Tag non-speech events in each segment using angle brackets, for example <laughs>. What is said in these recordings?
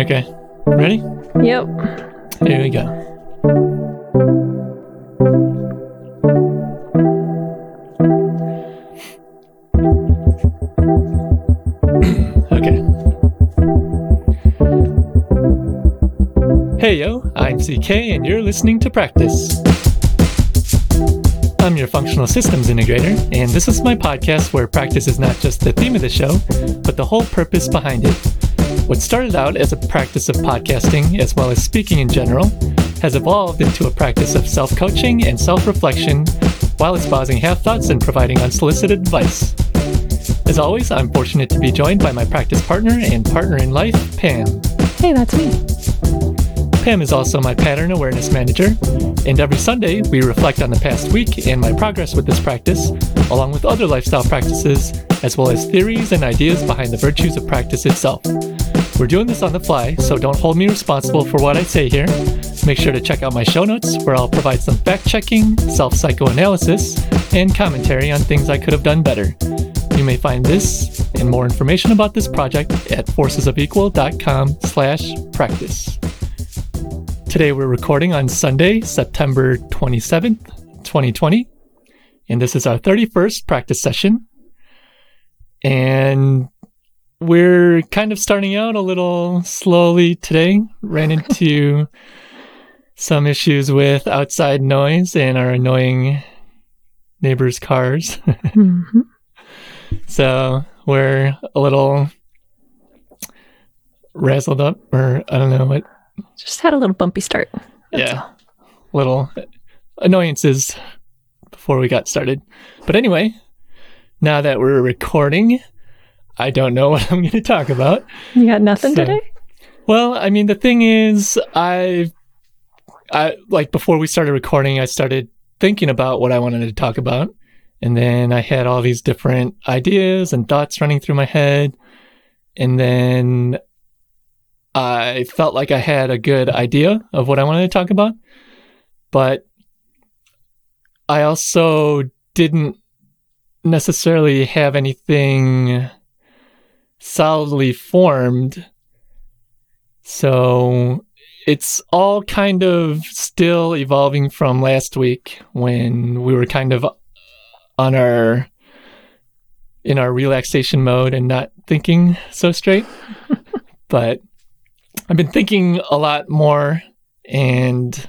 Okay. Ready? Yep. Here we go. okay. Hey yo, I'm CK and you're listening to Practice. I'm your functional systems integrator, and this is my podcast where practice is not just the theme of the show, but the whole purpose behind it. What started out as a practice of podcasting, as well as speaking in general, has evolved into a practice of self coaching and self reflection while espousing half thoughts and providing unsolicited advice. As always, I'm fortunate to be joined by my practice partner and partner in life, Pam. Hey, that's me. Pam is also my pattern awareness manager, and every Sunday we reflect on the past week and my progress with this practice, along with other lifestyle practices, as well as theories and ideas behind the virtues of practice itself. We're doing this on the fly, so don't hold me responsible for what I say here. Make sure to check out my show notes, where I'll provide some fact checking, self psychoanalysis, and commentary on things I could have done better. You may find this and more information about this project at forcesofequal.com slash practice. Today we're recording on Sunday, September 27th, 2020, and this is our 31st practice session. And we're kind of starting out a little slowly today. Ran into <laughs> some issues with outside noise and our annoying neighbors' cars. Mm-hmm. <laughs> so we're a little razzled up, or I don't know what. Just had a little bumpy start. Yeah, all. little annoyances before we got started. But anyway, now that we're recording, I don't know <laughs> what I'm going to talk about. You got nothing So- today? Well, I mean, the thing is, I, I like before we started recording, I started thinking about what I wanted to talk about, and then I had all these different ideas and thoughts running through my head, and then I felt like I had a good idea of what I wanted to talk about, but I also didn't necessarily have anything solidly formed. So it's all kind of still evolving from last week when we were kind of on our in our relaxation mode and not thinking so straight. <laughs> but I've been thinking a lot more and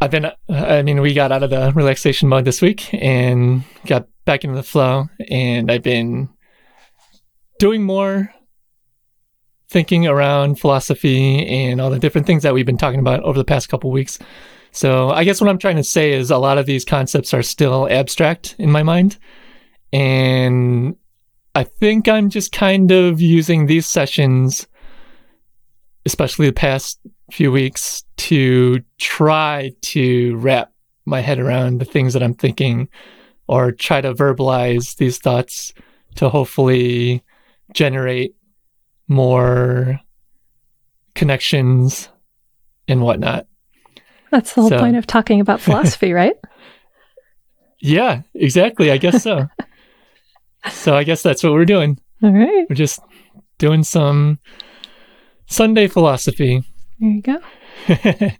I've been I mean we got out of the relaxation mode this week and got back into the flow and I've been doing more thinking around philosophy and all the different things that we've been talking about over the past couple weeks. So I guess what I'm trying to say is a lot of these concepts are still abstract in my mind. And I think I'm just kind of using these sessions, especially the past few weeks, to try to wrap my head around the things that I'm thinking or try to verbalize these thoughts to hopefully generate more connections and whatnot. That's the whole So- point of talking about <laughs> philosophy, right? Yeah, exactly. I guess so. so I guess that's what we're doing. All right. We're just doing some Sunday philosophy. There you go. <laughs>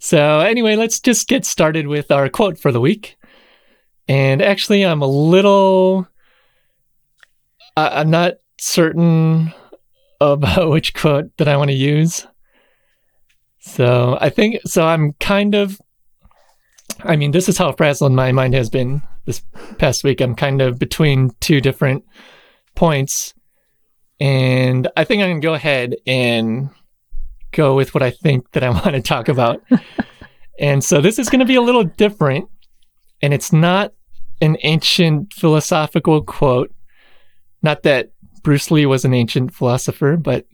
so anyway, let's just get started with our quote for the week. And actually, I'm a little, I, I'm not certain about which quote that I want to use. So I think so. I'm kind of, I mean, this is how frazzled my mind has been this past week. I'm kind of between two different points, and I think I'm gonna go ahead and go with what I think that I <laughs> want to talk about. and so this is to be a little different, and it's not an ancient philosophical quote. Not that Bruce Lee was an ancient philosopher, but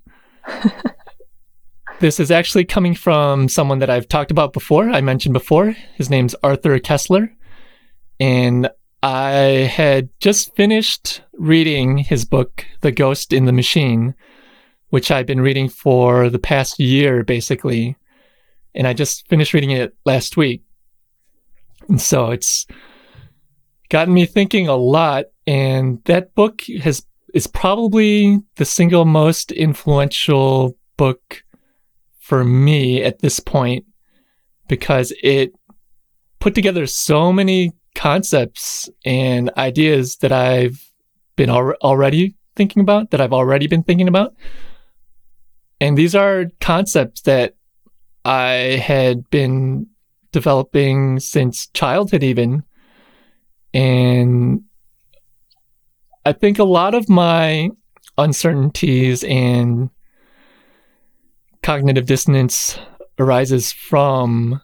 <laughs> this is actually coming from someone that I've talked about before. I mentioned before. His name's Arthur Koestler. And I had just finished reading his book, The Ghost in the Machine, which I've been reading for the past year, basically. And I just finished reading it last week. And so it's gotten me thinking a lot. And that book has is probably the single most influential book for me at this point because it put together so many concepts and ideas that I've been al- already thinking about, that I've already been thinking about. And these are concepts that I had been developing since childhood, even. And I think a lot of my uncertainties and cognitive dissonance arises from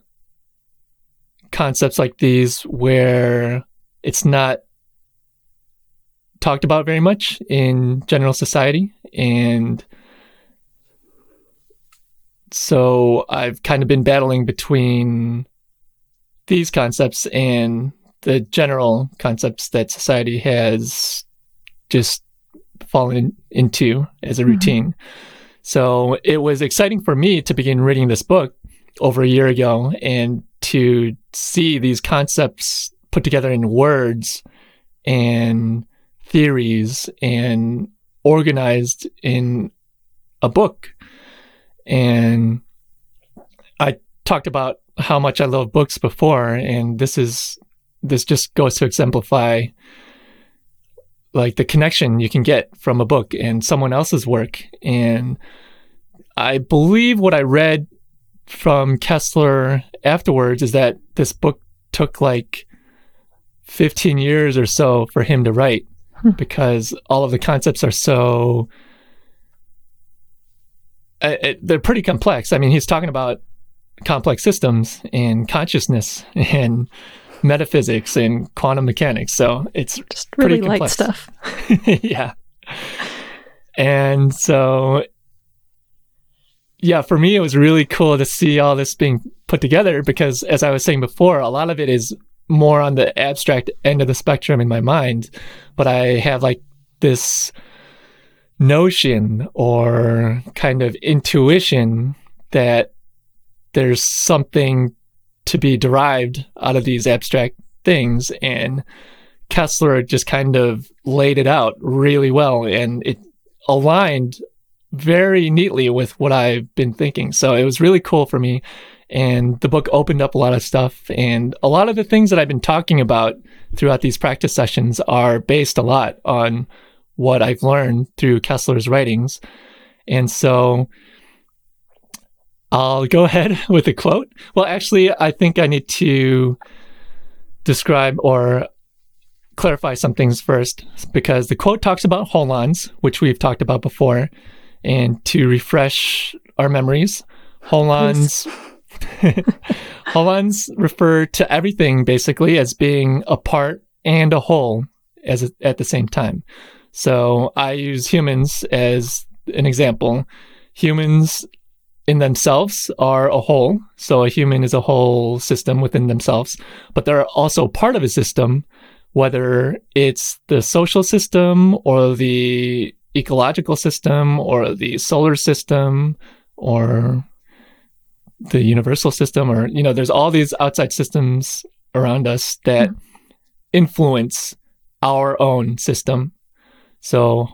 concepts like these where it's not talked about very much in general society. And so I've kind of been battling between these concepts and the general concepts that society has just fallen into as a Mhm. routine. So it was exciting for me to begin reading this book over a year ago and to see these concepts put together in words and theories and organized in a book. And I talked about how much I love books before, and this is this just goes to exemplify like the connection you can get from a book and someone else's work. And I believe what I read from Koestler afterwards is that this book took like 15 years or so for him to write Hmm. because all of the concepts are so uh, they're pretty complex. I mean, he's talking about complex systems and consciousness <laughs> and metaphysics and quantum mechanics. So it's Just Pretty really light complex. stuff. <laughs> yeah. And so, yeah, for me, it was really cool to see all this being put together because, as I was saying before, a lot of it is more on the abstract end of the spectrum in my mind. But I have like this notion or kind of intuition that there's something to be derived out of these abstract things. And Koestler just kind of laid it out really well and it aligned very neatly with what I've been thinking. So it was really cool for me. And the book opened up a lot of stuff. And a lot of the things that I've been talking about throughout these practice sessions are based a lot on what I've learned through Koestler's writings. And so I'll go ahead <laughs> with a quote. Well, actually, I think I need to describe or clarify some things first because the quote talks about holons, which we've talked about before. And to refresh our memories, holons <laughs> holons refer to everything basically as being a part and a whole as a, at the same time. So I use humans as an example. Humans in themselves are a whole. So a human is a whole system within themselves, but they're also part of a system whether it's the social system or the ecological system or the solar system or the universal system or you know there's all these outside systems around us that hmm. influence our own system so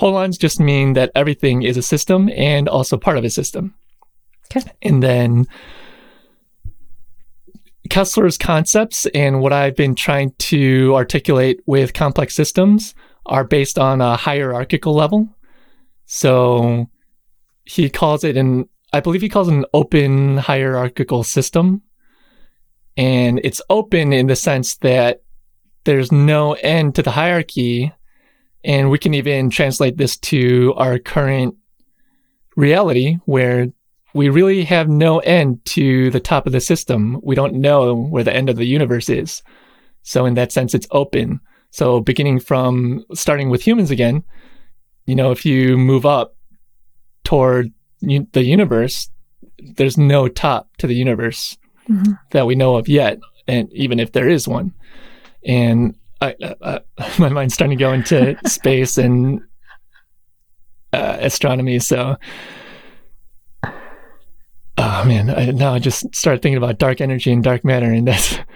holons just mean that everything is a system and also part of a system Okay. and then Koestler's concepts and what I've been trying to articulate with complex systems are based on a hierarchical level. So he calls it an, I believe he calls it an open hierarchical system. And it's open in the sense that there's no end to the hierarchy. And we can even translate this to our current reality where we really have no end to the top of the system. We don't know where the end of the universe is. So in that sense, it's open. So beginning from starting with humans again, you know, if you move up toward u- the universe, there's no top to the universe Mhm. that we know of yet. And even if there is one, and I, uh, uh, <laughs> my mind's starting to go into <laughs> space and uh, astronomy. So, oh man, I, now I just started thinking about dark energy and dark matter, and that's <laughs>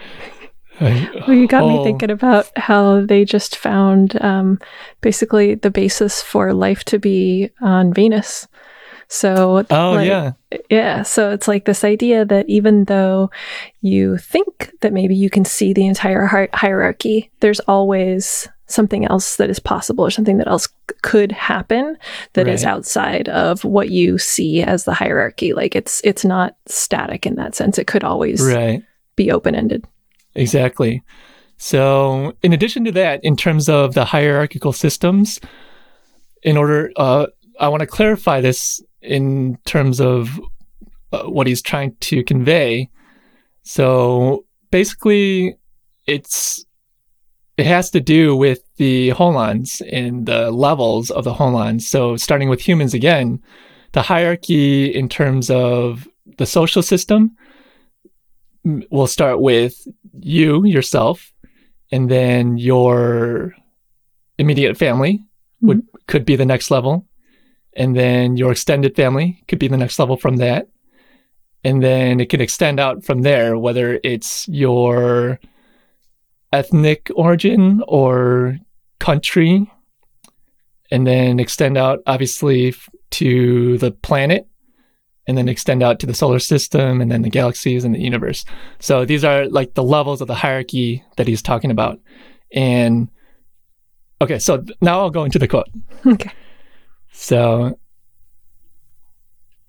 Well, you got me thinking about how they just found um, basically the basis for life to be on Venus. So, Oh like, yeah, yeah. So it's like this idea that even though you think that maybe you can see the entire hi- hierarchy, there's always something else that is possible or something that else could happen that is Right. outside of what you see as the hierarchy. Like it's it's not static in that sense. It could always right. be open ended. Exactly. So, in addition to that, in terms of the hierarchical systems, in order, uh, I want to clarify this in terms of uh, what he's trying to convey. So, basically, it's it has to do with the holons and the levels of the holons. So, starting with humans again, the hierarchy in terms of the social system will start with you yourself and then your immediate family would could be the next level and then your extended family could be the next level from that and then it can extend out from there whether it's your ethnic origin or country and then extend out obviously to the planet and then extend out to the solar system and then the galaxies and the universe so these are like the levels of the hierarchy that he's talking about. And okay, so now I'll go into the quote. <laughs> Okay. So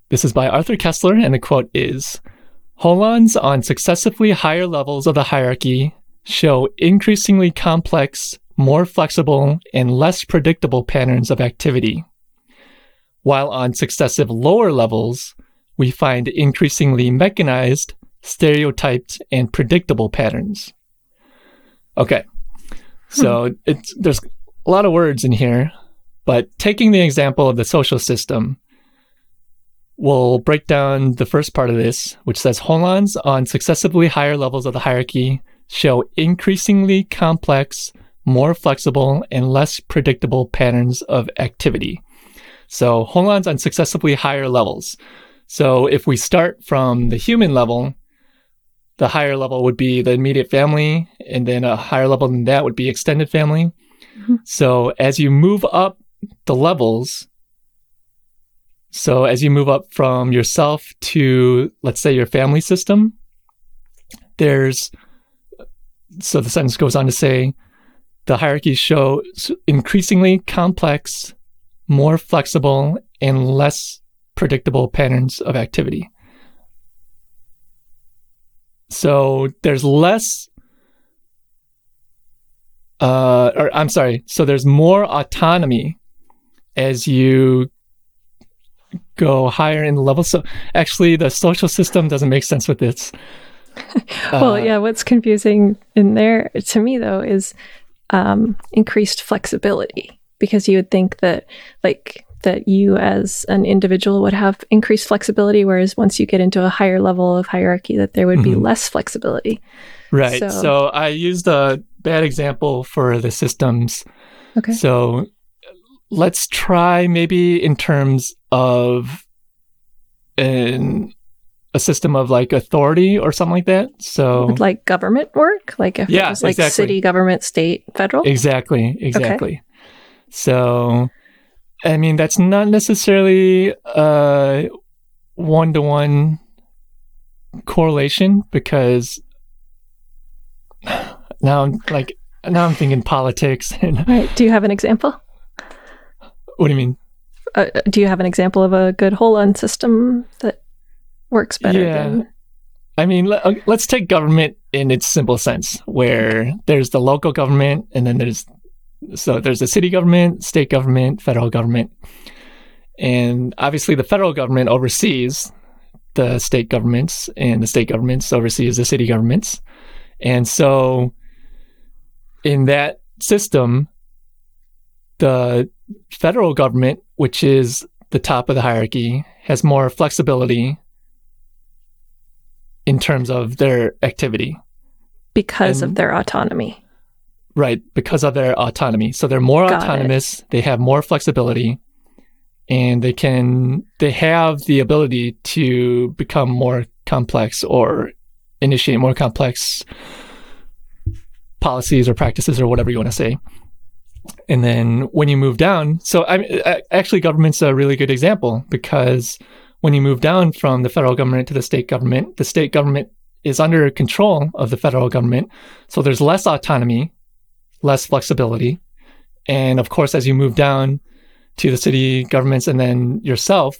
this is by Arthur Koestler, and the quote is Holons on successively higher levels of the hierarchy show increasingly complex, more flexible, and less predictable patterns of activity. While on successive lower levels, we find increasingly mechanized, stereotyped, and predictable patterns. Okay. So hmm. it's there's a lot of words in here, but taking the example of the social system, we'll break down the first part of this, which says holons on successively higher levels of the hierarchy show increasingly complex, more flexible, and less predictable patterns of activity. So holons on successively higher levels. So if we start from the human level, the higher level would be the immediate family, and then a higher level than that would be extended family. Mhm. So as you move up the levels, so as you move up from yourself to, let's say, your family system, there's, so the sentence goes on to say, the hierarchies show increasingly complex, more flexible, and less predictable patterns of activity. So there's less, uh, or I'm sorry, so there's more autonomy as you go higher in the level. So actually, the social system doesn't make sense with this. <laughs> well, Uh, yeah, what's confusing in there to me though is um, increased flexibility because you would think that like that you as an individual would have increased flexibility whereas once you get into a higher level of hierarchy that there would be Mhm. less flexibility. Right. So- So, I used a bad example for the systems. Okay. So let's try maybe in terms of an, a system of like authority or something like that. So like government work? Like if it Yeah, was like exactly. city, government, state, federal? exactly, exactly. So I mean that's not necessarily a one to one correlation because <sighs> now I'm like now I'm thinking politics <laughs> and Right. Do you have an example? What do you mean? Uh, do you have an example of a good Holon system that works better Yeah. than I mean, let, uh, let's take government in its simple sense, where there's the local government, and then there's so there's the city government, state government, federal government, and obviously the federal government oversees the state governments, and the state governments oversees the city governments, and so in that system, the federal government, which is the top of the hierarchy, has more flexibility in terms of their activity. because And- of their autonomy? Right, because of their autonomy. So they're more Got it. autonomous, they have more flexibility, and they can they have the ability to become more complex or initiate more complex policies or practices or whatever you want to say. And then when you move down, so I actually government's a really good example because when you move down from the federal government to the state government, the state government is under control of the federal government. So there's less autonomy, less flexibility. And of course, as you move down to the city governments and then yourself,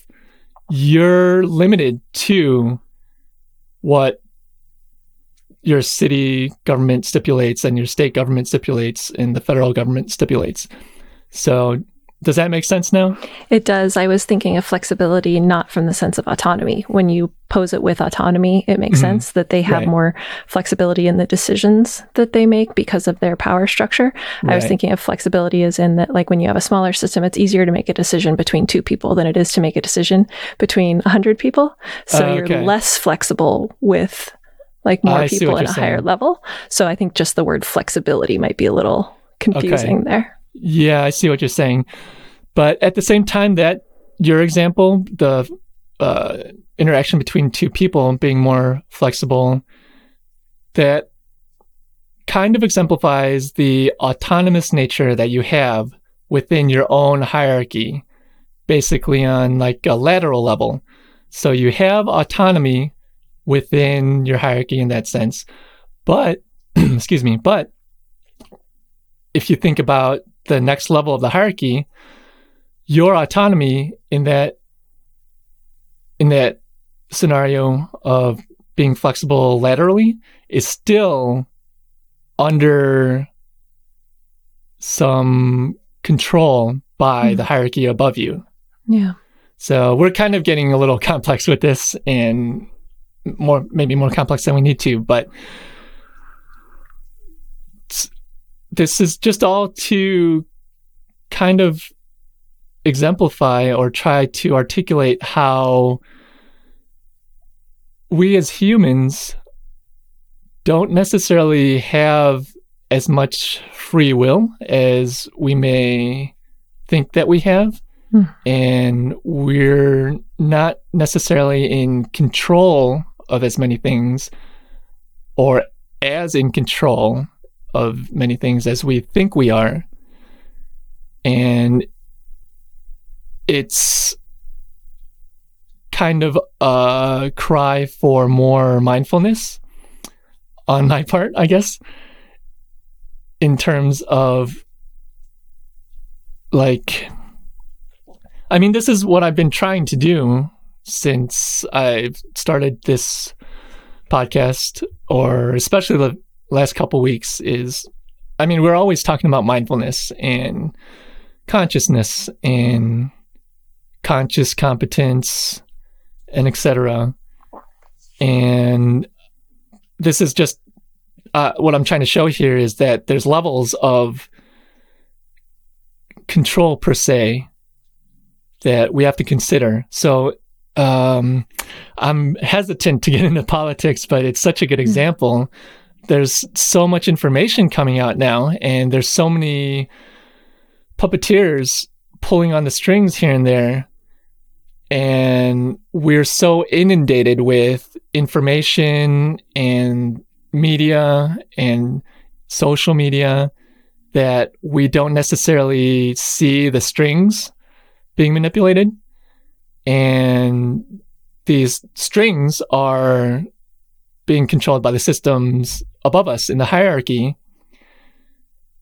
you're limited to what your city government stipulates and your state government stipulates and the federal government stipulates. So does that make sense now? It does. I was thinking of flexibility not from the sense of autonomy. When you pose it with autonomy, it makes mm-hmm. sense that they have right. more flexibility in the decisions that they make because of their power structure. Right. I was thinking of flexibility as in that, like when you have a smaller system, it's easier to make a decision between two people than it is to make a decision between 100 people. So uh, okay. you're less flexible with like more I people at a saying. higher level. So I think just the word flexibility might be a little confusing okay. there. Yeah, I see what you're saying. But at the same time, that your example, the uh, interaction between two people being more flexible, that kind of exemplifies the autonomous nature that you have within your own hierarchy, basically on like a lateral level. So you have autonomy within your hierarchy in that sense. But, <clears throat> excuse me, but if you think about the next level of the hierarchy, your autonomy in that in that scenario of being flexible laterally is still under some control by mm. the hierarchy above you. Yeah. So we're kind of getting a little <laughs> complex with this and more maybe more complex than we need to, but this is just all to kind of exemplify or try to articulate how we as humans don't necessarily have as much free will as we may think that we have. Hmm. And we're not necessarily in control of as many things or as in control of many things as we think we are. And it's kind of a cry for more mindfulness on my part, I guess, in terms of like, I mean, this is what I've been trying to do since I've started this podcast, or especially the last couple weeks, is I mean, we're always talking about mindfulness and consciousness and conscious competence and etc. And this is just uh, what I'm trying to show here is that there's levels of control per se that we have to consider. So um, I'm hesitant to get into politics, but it's such a good hmm. example. There's so much information coming out now, and there's so many puppeteers pulling on the strings here and there. And we're so inundated with information and media and social media that we don't necessarily see the strings being manipulated. And these strings are being controlled by the systems above us in the hierarchy.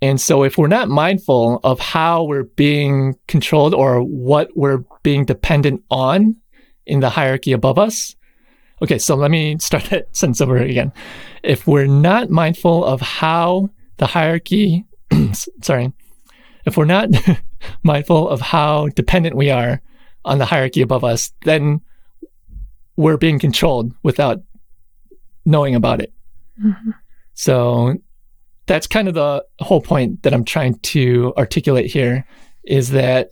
And so, if we're not mindful of how we're being controlled or what we're being dependent on in the hierarchy above us, okay, so let me start <laughs> that sentence over again. If we're not mindful of how the hierarchy, <clears throat> sorry, if we're not <laughs> mindful of how dependent we are on the hierarchy above us, then we're being controlled without knowing about it. Mm-hmm. So that's kind of the whole point that I'm trying to articulate here is that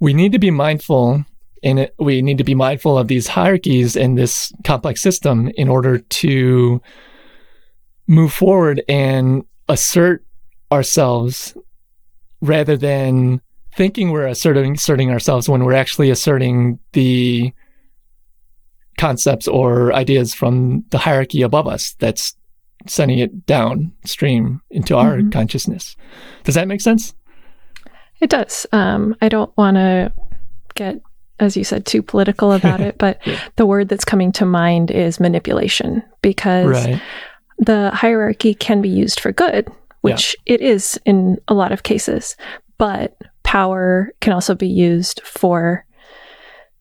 we need to be mindful and we need to be mindful of these hierarchies in this complex system in order to move forward and assert ourselves rather than thinking we're asserting, asserting ourselves when we're actually asserting the concepts or ideas from the hierarchy above us that's sending it downstream into our Mhm. consciousness. Does that make sense? It does. Um, I don't want to get, as you said, too political about <laughs> it, but Yeah. the word that's coming to mind is manipulation because Right. the hierarchy can be used for good, which it is in a lot of cases, but power can also be used for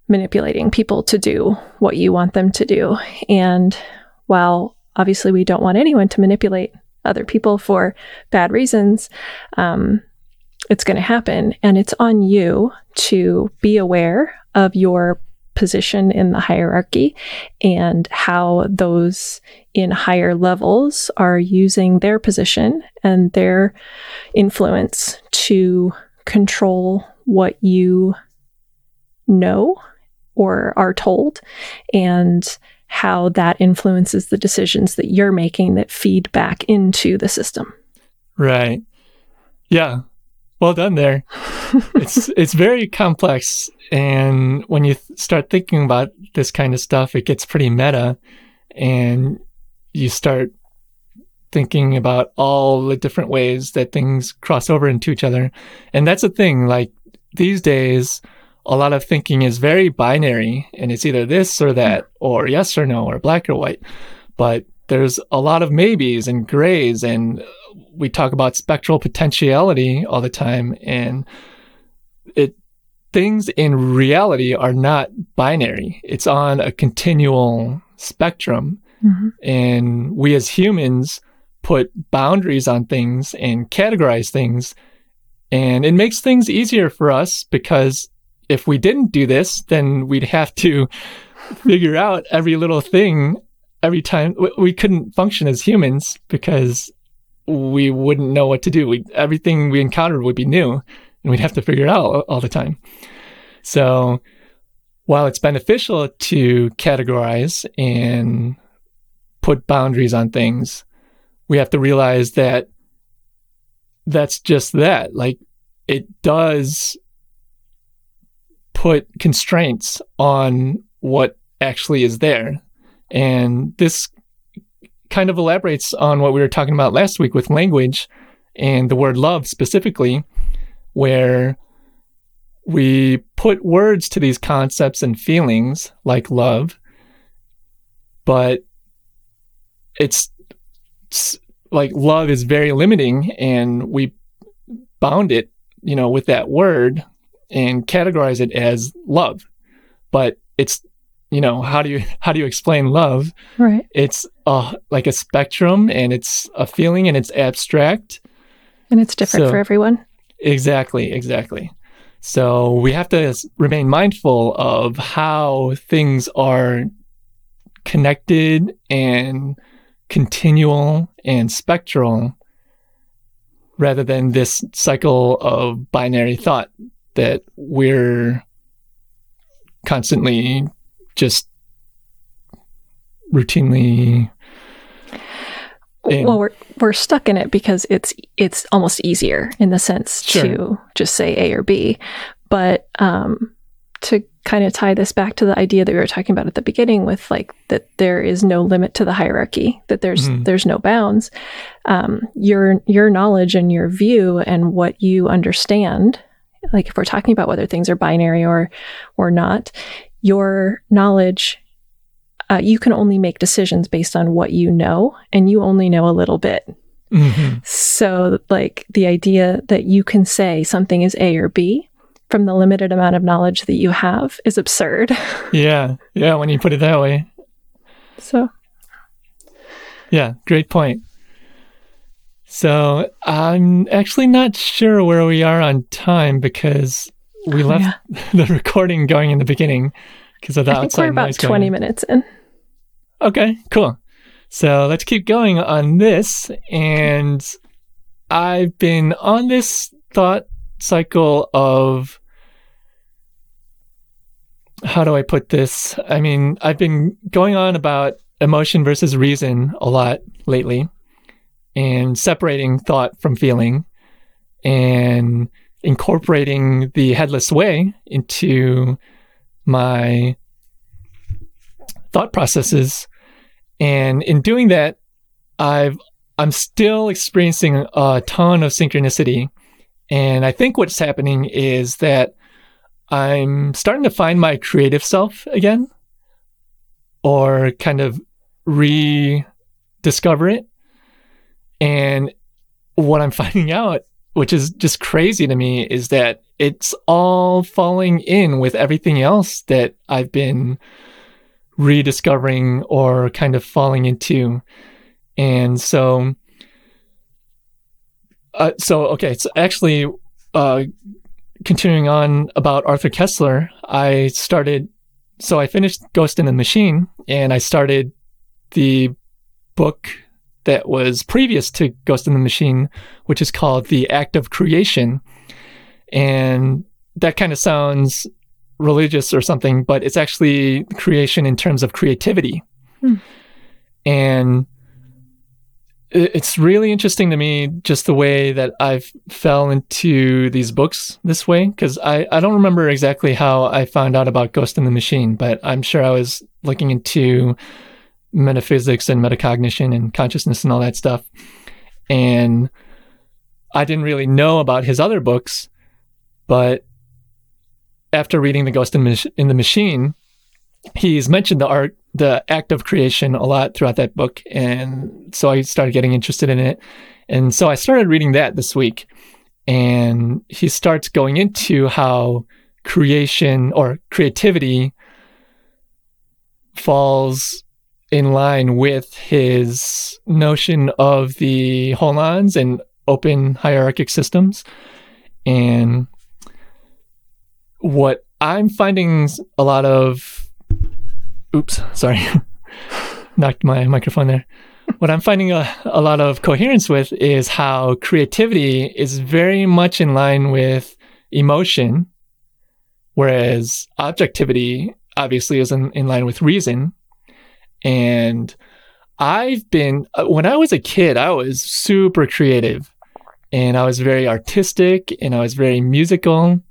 manipulating people to do what you want them to do. And while obviously we don't want anyone to manipulate other people for bad reasons, um, it's going to happen. And it's on you to be aware of your position in the hierarchy and how those in higher levels are using their position and their influence to control what you know or are told and how that influences the decisions that you're making that feed back into the system. Right. Yeah. Well done there. <laughs> it's it's very complex and when you th- start thinking about this kind of stuff it gets pretty meta and you start thinking about all the different ways that things cross over into each other. And that's a thing like these days a lot of thinking is very binary and it's either this or that or yes or no or black or white. But there's a lot of maybes and grays and we talk about spectral potentiality all the time and it things in reality are not binary it's on a continual spectrum mm-hmm. and we as humans put boundaries on things and categorize things and it makes things easier for us because if we didn't do this then we'd have to <laughs> figure out every little thing every time we- couldn't function as humans because we wouldn't know what to do. We, everything we encountered would be new and we'd have to figure it out all the time. So while it's beneficial to categorize and put boundaries on things, we have to realize that that's just that. Like it does put constraints on what actually is there. And this kind of elaborates on what we were talking about last week with language and the word love specifically, where we put words to these concepts and feelings like love, but it's, it's like love is very limiting and we bound it, you know, with that word and categorize it as love. But it's, you know, how do you how do you explain love? Right. it's uh, like a spectrum and it's a feeling and it's abstract. And it's different So- for everyone. Exactly, exactly. So we have to remain mindful of how things are connected and continual and spectral rather than this cycle of binary thought that we're constantly just routinely in. well, we're we're stuck in it because it's it's almost easier in the sense Sure. to just say A or B. But um, to kind of tie this back to the idea that we were talking about at the beginning, with like that there is no limit to the hierarchy, that there's Mhm. there's no bounds. Um, your your knowledge and your view and what you understand, like if we're talking about whether things are binary or or not, your knowledge uh, you can only make decisions based on what you know, and you only know a little bit. Mhm. So, like the idea that you can say something is A or B from the limited amount of knowledge that you have is absurd. <laughs> Yeah, yeah, when you put it that way. so, Yeah, great point. So I'm actually not sure where we are on time because we Oh, left yeah. <laughs> the recording going in the beginning because of the I think we're about noise 20 on. minutes in. Okay, cool. So let's keep going on this. And I've been on this thought cycle of how do I put this? I mean, I've been going on about emotion versus reason a lot lately and separating thought from feeling and incorporating the headless way into my thought processes. And in doing that, I've I'm still experiencing a ton of synchronicity. And I think what's happening is that I'm starting to find my creative self again or kind of rediscover it. And what I'm <laughs> finding out, which is just crazy to me, is that it's all falling in with everything else that I've been rediscovering or kind of falling into. And so, uh, so okay, so actually, uh, continuing on about Arthur Koestler, I started. So I finished Ghost in the Machine, and I started the book that was previous to Ghost in the Machine, which is called The Act of Creation, and that kind of sounds religious or something, but it's actually creation in terms of creativity. Hmm. And it's really interesting to me just the way that I've fell into these books this way because I, I don't remember exactly how I found out about Ghost in the Machine, but I'm sure I was looking into metaphysics and metacognition and consciousness and all that stuff. And I didn't really know about his other books, but after reading The Ghost in, in the Machine, he's mentioned the art the act of creation a lot throughout that book. And so I started getting interested in it. And so I started reading that this week. And he starts going into how creation or creativity falls in line with his notion of the holons and open hierarchic systems. And what I'm finding a lot of oops, sorry, <laughs> knocked my microphone there. what I'm finding a, a lot of coherence with is how creativity is very much in line with emotion, whereas objectivity obviously is in, in line with reason. And I've been, uh, when I was a kid, I was super creative and I was very artistic and I was very musical.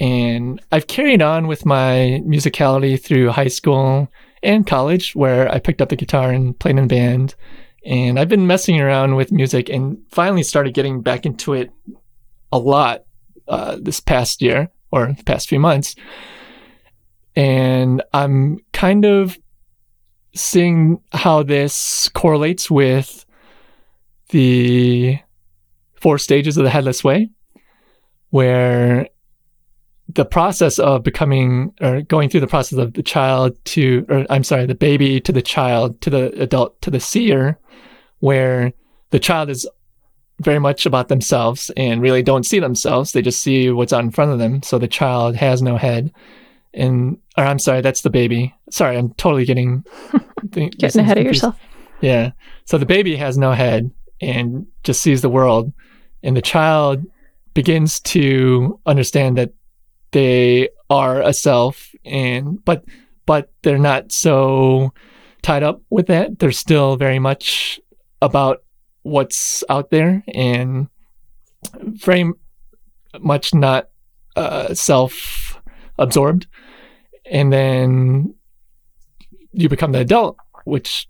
And I've carried on with my musicality through high school and college, where I picked up the guitar and played in band. And I've been messing around with music and finally started getting back into it a lot uh, this past year or past few months. And I'm kind of seeing how this correlates with the four stages of the headless way, where the process of becoming or going through the process of the child to or I'm sorry, the baby to the child to the adult to the seer, where the child is very much about themselves and really don't see themselves. They just see what's out in front of them. So the child has no head. And or I'm sorry, that's the baby. Sorry, I'm totally getting <laughs> getting ahead of yourself. Yeah. So the baby has no head and just sees the world. And the child begins to understand that they are a self and but but they're not so tied up with that. They're still very much about what's out there and very much not uh, self absorbed. And then you become the adult, which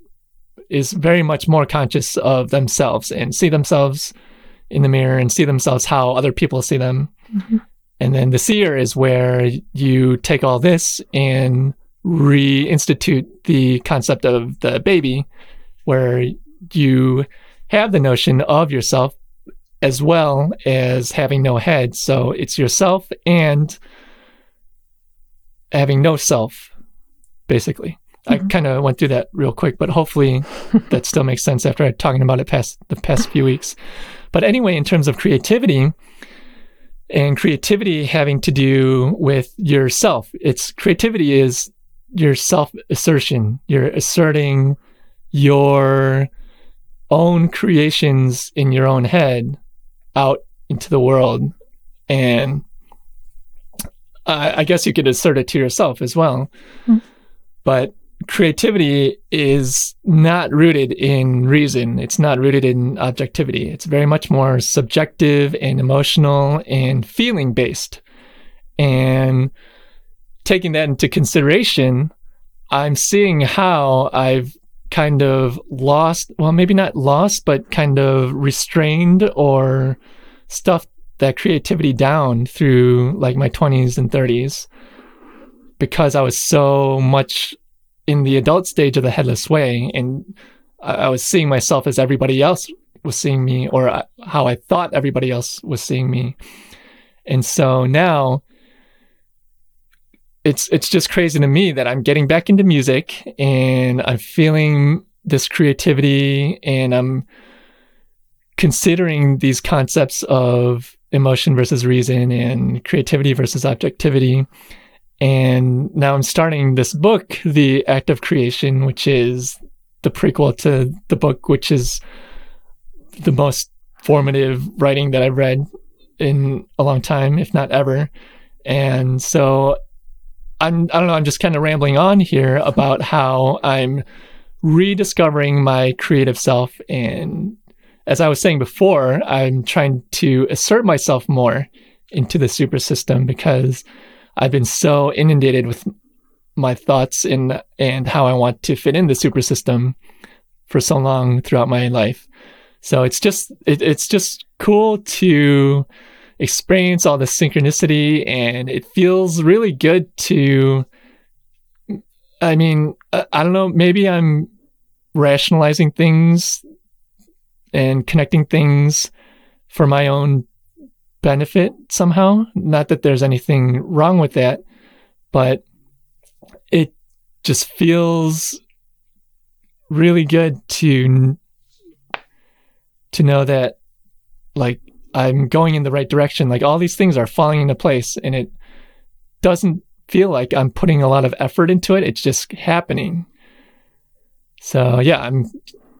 is very much more conscious of themselves and see themselves in the mirror and see themselves how other people see them. Mm-hmm. And then the seer is where you take all this and reinstitute the concept of the baby, where you have the notion of yourself as well as having no head. So it's yourself and having no self, basically. Mm-hmm. I kind of went through that real quick, but hopefully <laughs> that still makes sense after talking about it past the past few weeks. But anyway, in terms of creativity, and creativity having to do with yourself. It's creativity is your self assertion. You're asserting your own creations in your own head out into the world. And I, I guess you could assert it to yourself as well. Mm. But creativity is not rooted in reason. It's not rooted in objectivity. It's very much more subjective and emotional and feeling based. And taking that into consideration, I'm seeing how I've kind of lost, well, maybe not lost, but kind of restrained or stuffed that creativity down through like my 20s and 30s because I was so much in the adult stage of the headless way and I, was seeing myself as everybody else was seeing me or uh, how I thought everybody else was seeing me. And so now it's it's just crazy to me that I'm getting back into music and I'm feeling this creativity and I'm considering these concepts of emotion versus reason and creativity versus objectivity. And now I'm starting this book, The Act of Creation, which is the prequel to the book, which is the most formative writing that I've read in a long time, if not ever. And so I'm, I don't know, I'm just kind of rambling on here about how I'm rediscovering my creative self. And as I was saying before, I'm trying to assert myself more into the super system because I've been so inundated with my thoughts and and how I want to fit in the super system for so long throughout my life. So it's just it, it's just cool to experience all the synchronicity and it feels really good to I mean, I, I don't know, maybe I'm rationalizing things and connecting things for my own benefit somehow. Not that there's anything wrong with that, but it just feels really good to to know that like I'm going in the right direction. Like all these things are falling into place and it doesn't feel like I'm putting a lot of effort into it. It's just happening. So yeah, I'm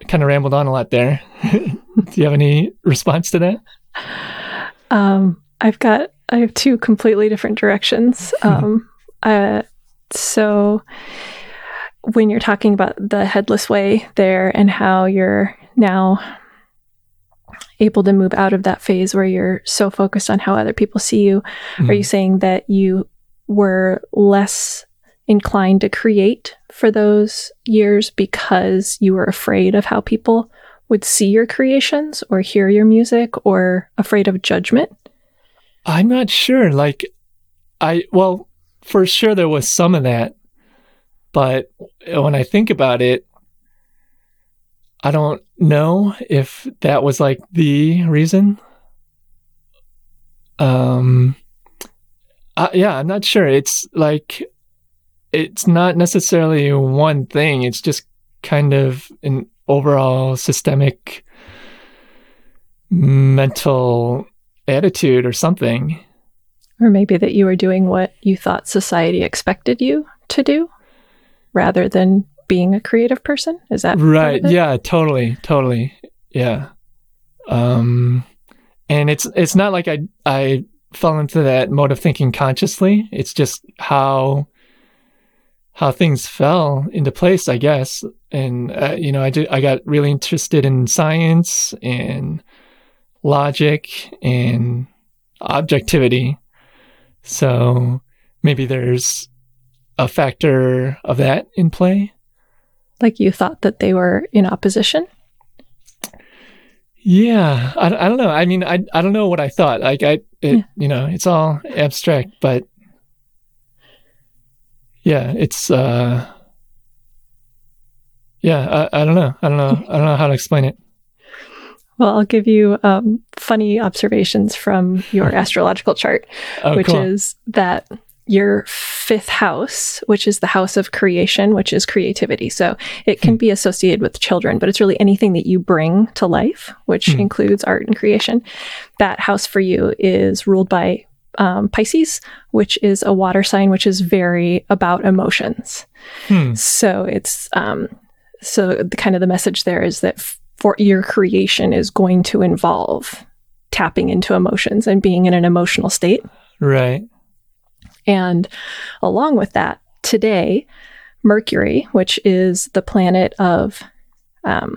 kind of rambled on a lot there. <laughs> Do you have any response to that? Um, I've got I have two completely different directions. <laughs> Um, uh, so when you're talking about the headless way there and how you're now able to move out of that phase where you're so focused on how other people see you, mm-hmm. are you saying that you were less inclined to create for those years because you were afraid of how people would see your creations or hear your music or afraid of judgment? I'm not sure. Like, I, well, for sure there was some of that. But when I think about it, I don't know if that was like the reason. Um, uh, yeah, I'm not sure. It's like it's not necessarily one thing. It's just kind of an overall systemic mental attitude or something. Or maybe that you were doing what you thought society expected you to do rather than being a creative person. Is that right? Yeah, totally, totally. Yeah. Um, and it's it's not like I I fell into that mode of thinking consciously. It's just how how things fell into place, I guess. And uh, you know, I did, I got really interested in science and logic and objectivity. So maybe there's a factor of that in play. Like you thought that they were in opposition? Yeah, I, I don't know. I mean, I I don't know what I thought. Like I, it, yeah. you know, it's all abstract, but yeah, it's uh, yeah, I, I don't know. I don't know. I don't know how to explain it. Well, I'll give you um, funny observations from your <laughs> astrological chart, oh, which cool. is that your fifth house, which is the house of creation, which is creativity. So it can hmm. be associated with children, but it's really anything that you bring to life, which hmm. includes art and creation. That house for you is ruled by um, Pisces, which is a water sign, which is very about emotions. Hmm. So it's um, so the kind of the message there is that for your creation is going to involve tapping into emotions and being in an emotional state. Right. And along with that, today, Mercury, which is the planet of um,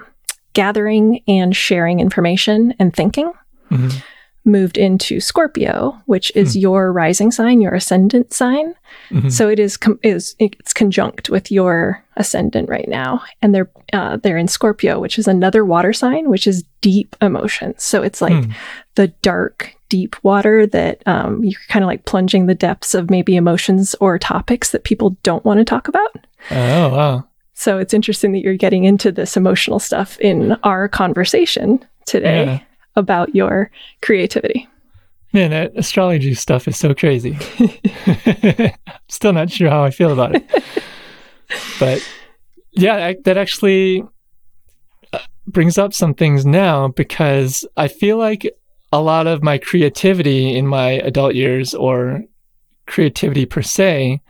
gathering and sharing information and thinking, mm-hmm. Moved into Scorpio, which is your rising sign, your ascendant sign. Mhm. So it is com- is it's conjunct with your ascendant right now, and they're uh, they're in Scorpio, which is another water sign, which is deep emotions. So it's like Hmm. the dark, deep water that um, you're kind of like plunging the depths of maybe emotions or topics that people don't want to talk about. Oh, wow. So it's interesting that you're getting into this emotional stuff in our conversation today Yeah. About your creativity. Man, that astrology stuff is so crazy. <laughs> <laughs> Still not sure how I feel about it. <laughs> but yeah, I, that actually uh, brings up some things now because I feel like a lot of my creativity in my adult years or creativity per se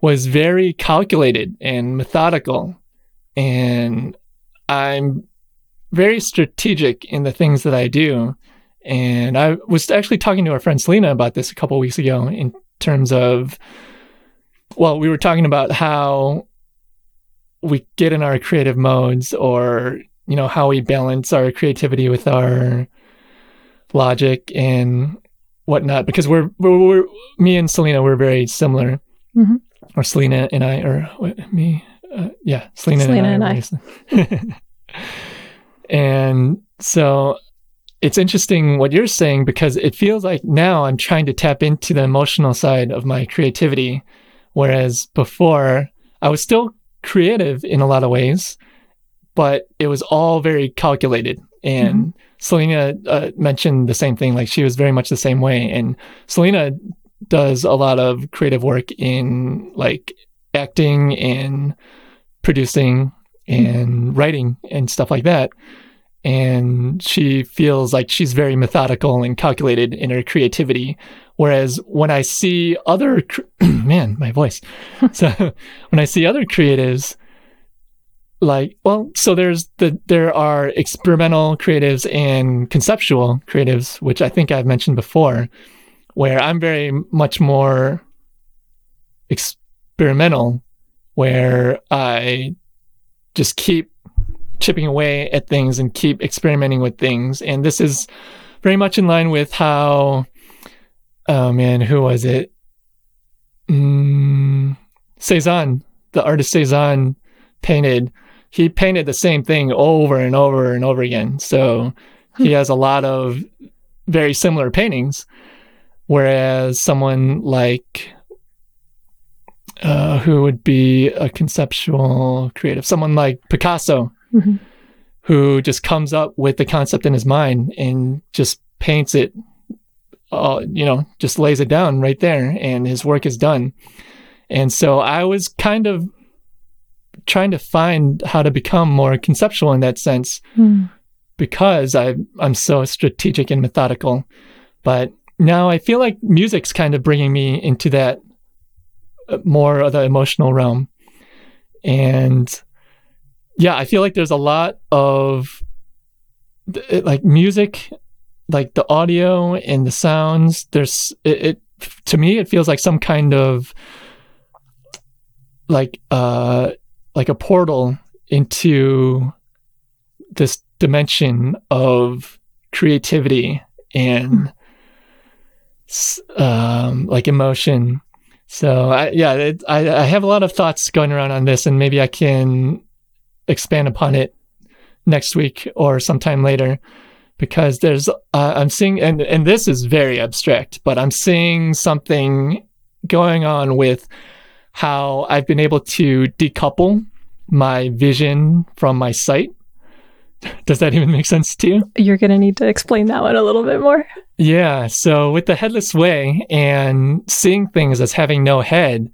was very calculated and methodical. And I'm very strategic in the things that I do. And I was actually talking to our friend Selena about this a couple weeks ago in terms of, well, we were talking about how we get in our creative modes or, you know, how we balance our creativity with our logic and whatnot. Because we're, we're, we're me and Selena, we're very similar. Mhm. Or Selena and I, or what, me, uh, yeah, Selena, Selena and I. and very <laughs> and so it's interesting what you're saying because it feels like now I'm trying to tap into the emotional side of my creativity. Whereas before, I was still creative in a lot of ways, but it was all very calculated. And Selena uh, mentioned the same thing. Like she was very much the same way. And Selena does a lot of creative work in like acting and producing and writing and stuff like that. And she feels like she's very methodical and calculated in her creativity. Whereas when I see other, <clears throat> man, my voice. <laughs> so when I see other creatives, like, well, so there's the, there are experimental creatives and conceptual creatives, which I think I've mentioned before, where I'm very much more experimental, where I just keep chipping away at things and keep experimenting with things. And this is very much in line with how, oh man, who was it? Mm, Cezanne, the artist Cezanne painted. He painted the same thing over and over and over again. So he has a lot of very similar paintings. Whereas someone like uh, who would be a conceptual creative, someone like Picasso, Mhm. who just comes up with the concept in his mind and just paints it, uh, you know, just lays it down right there, and his work is done. And so I was kind of trying to find how to become more conceptual in that sense Hmm. because I I'm so strategic and methodical. But now I feel like music's kind of bringing me into that more of the emotional realm. And yeah, I feel like there's a lot of like music, like the audio and the sounds. There's it, it to me it feels like some kind of like uh like a portal into this dimension of creativity and um, like emotion. So I, yeah, it, I, I have a lot of thoughts going around on this, and maybe I can expand upon it next week or sometime later because there's uh, I'm seeing and and this is very abstract, but I'm seeing something going on with how I've been able to decouple my vision from my sight. Does that even make sense to you? You're going to need to explain that one a little bit more. Yeah. So with the headless way and seeing things as having no head,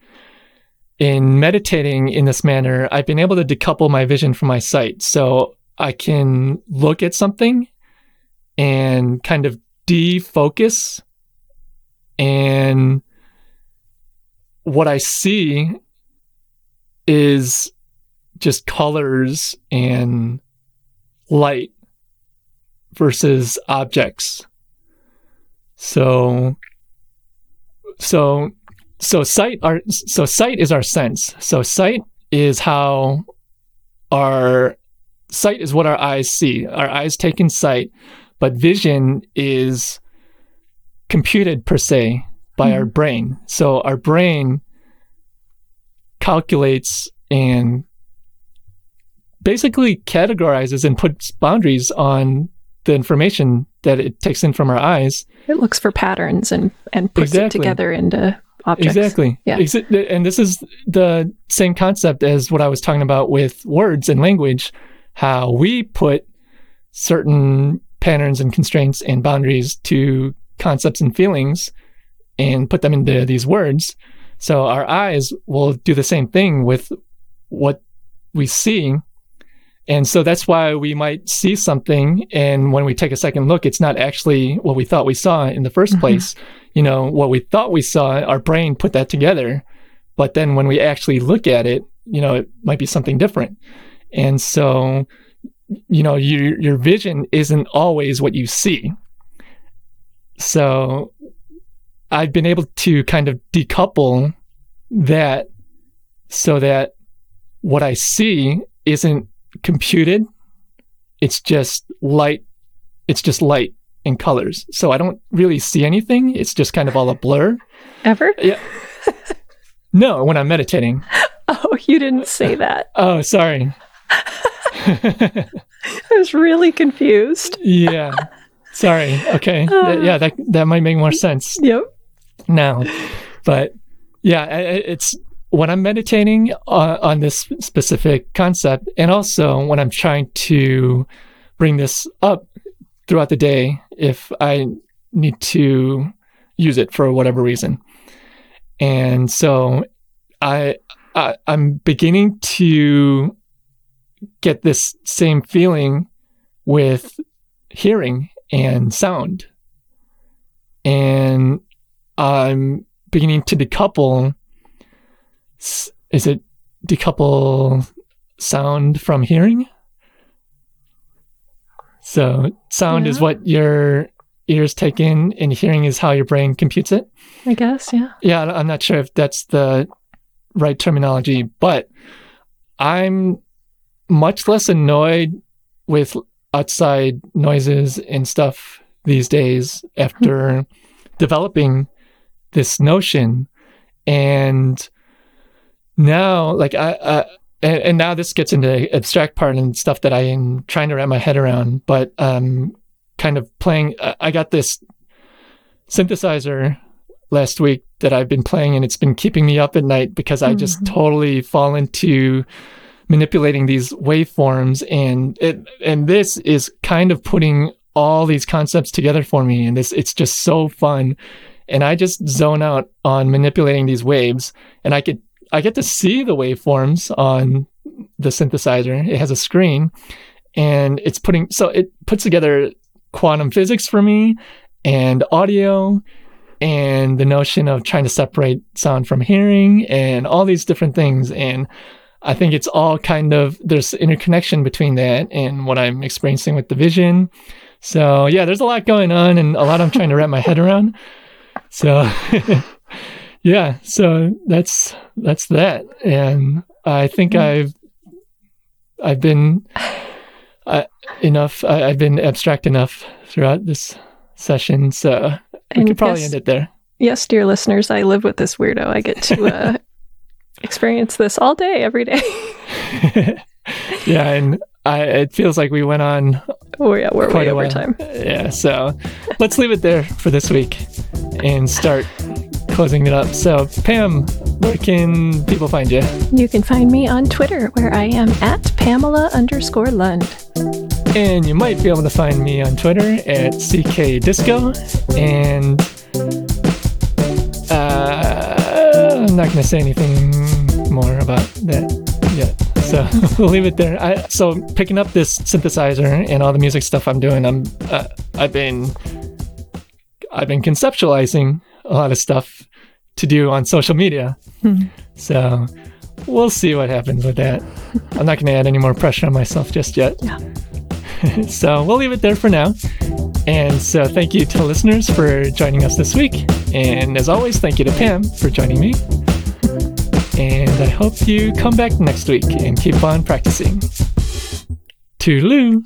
in meditating in this manner, I've been able to decouple my vision from my sight. So I can look at something and kind of defocus. And what I see is just colors and light versus objects. So, so, so sight our so sight is our sense. So sight is how our sight is what our eyes see. Our eyes take in sight, but vision is computed per se by our hmm. brain. So our brain calculates and basically categorizes and puts boundaries on the information that it takes in from our eyes. It looks for patterns and and puts Exactly. it together into objects. Exactly. Yeah. And this is the same concept as what I was talking about with words and language, how we put certain patterns and constraints and boundaries to concepts and feelings and put them into these words. So our eyes will do the same thing with what we see. And so that's why we might see something. And when we take a second look, it's not actually what we thought we saw in the 1st Mhm. place. You know, what we thought we saw, our brain put that together. But then when we actually look at it, you know, it might be something different. And so, you know, your, your vision isn't always what you see. So I've been able to kind of decouple that so that what I see isn't computed. It's just light. It's just light and colors. So I don't really see anything. It's just kind of all a blur. <laughs> Ever? Yeah. <laughs> no, when I'm meditating. Oh, you didn't say that. <laughs> Oh, sorry. I was really confused. yeah. Sorry. Okay. Th- yeah, that that might make more sense Yep. now. But yeah, it's when I'm meditating on, on this specific concept, and also when I'm trying to bring this up throughout the day, if I need to use it for whatever reason. And so I, I I'm beginning to get this same feeling with hearing and sound. And I'm beginning to decouple is it decouple sound from hearing? So sound is what your ears take in and hearing is how your brain computes it. I guess, yeah. Yeah, I'm not sure if that's the right terminology, but I'm much less annoyed with outside noises and stuff these days hmm. after developing this notion. And now, like, I, I and, and now this gets into the abstract part and stuff that I am trying to wrap my head around, but um, kind of playing. I got this synthesizer last week that I've been playing and it's been keeping me up at night because I just Mhm. totally fall into manipulating these waveforms and it and this is kind of putting all these concepts together for me and this it's just so fun and I just zone out on manipulating these waves and I get I get to see the waveforms on the synthesizer it has a screen and it's putting so it puts together quantum physics for me and audio and the notion of trying to separate sound from hearing and all these different things. And I think it's all kind of, there's interconnection between that and what I'm experiencing with the vision. So yeah, there's a lot going on and a lot I'm trying to wrap my head around. So <laughs> yeah, so that's, that's that. And I think Mm. I've, I've been uh, enough, I, I've been abstract enough throughout this session. So we And could probably yes, end it there. yes, dear listeners, I live with this weirdo. I get to <laughs> uh, experience this all day, every day. <laughs> yeah, and I, it feels like we went on Oh, yeah, we're quite way a over time. Yeah, so let's leave it there for this week and start closing it up. So, Pam, where can people find you? You can find me on Twitter where I am at Pamela underscore Lund. And you might be able to find me on Twitter at CKDisco. And uh, I'm not going to say anything more about that yet. So <laughs> we'll leave it there. I, so picking up this synthesizer and all the music stuff I'm doing, I'm uh, I've been I've been conceptualizing a lot of stuff to do on social media. Hmm. So we'll see what happens with that. I'm not going to add any more pressure on myself just yet. Yeah. <laughs> so we'll leave it there for now. And so thank you to listeners for joining us this week. And as always, thank you to Pam for joining me. And I hope you come back next week and keep on practicing. Toodaloo.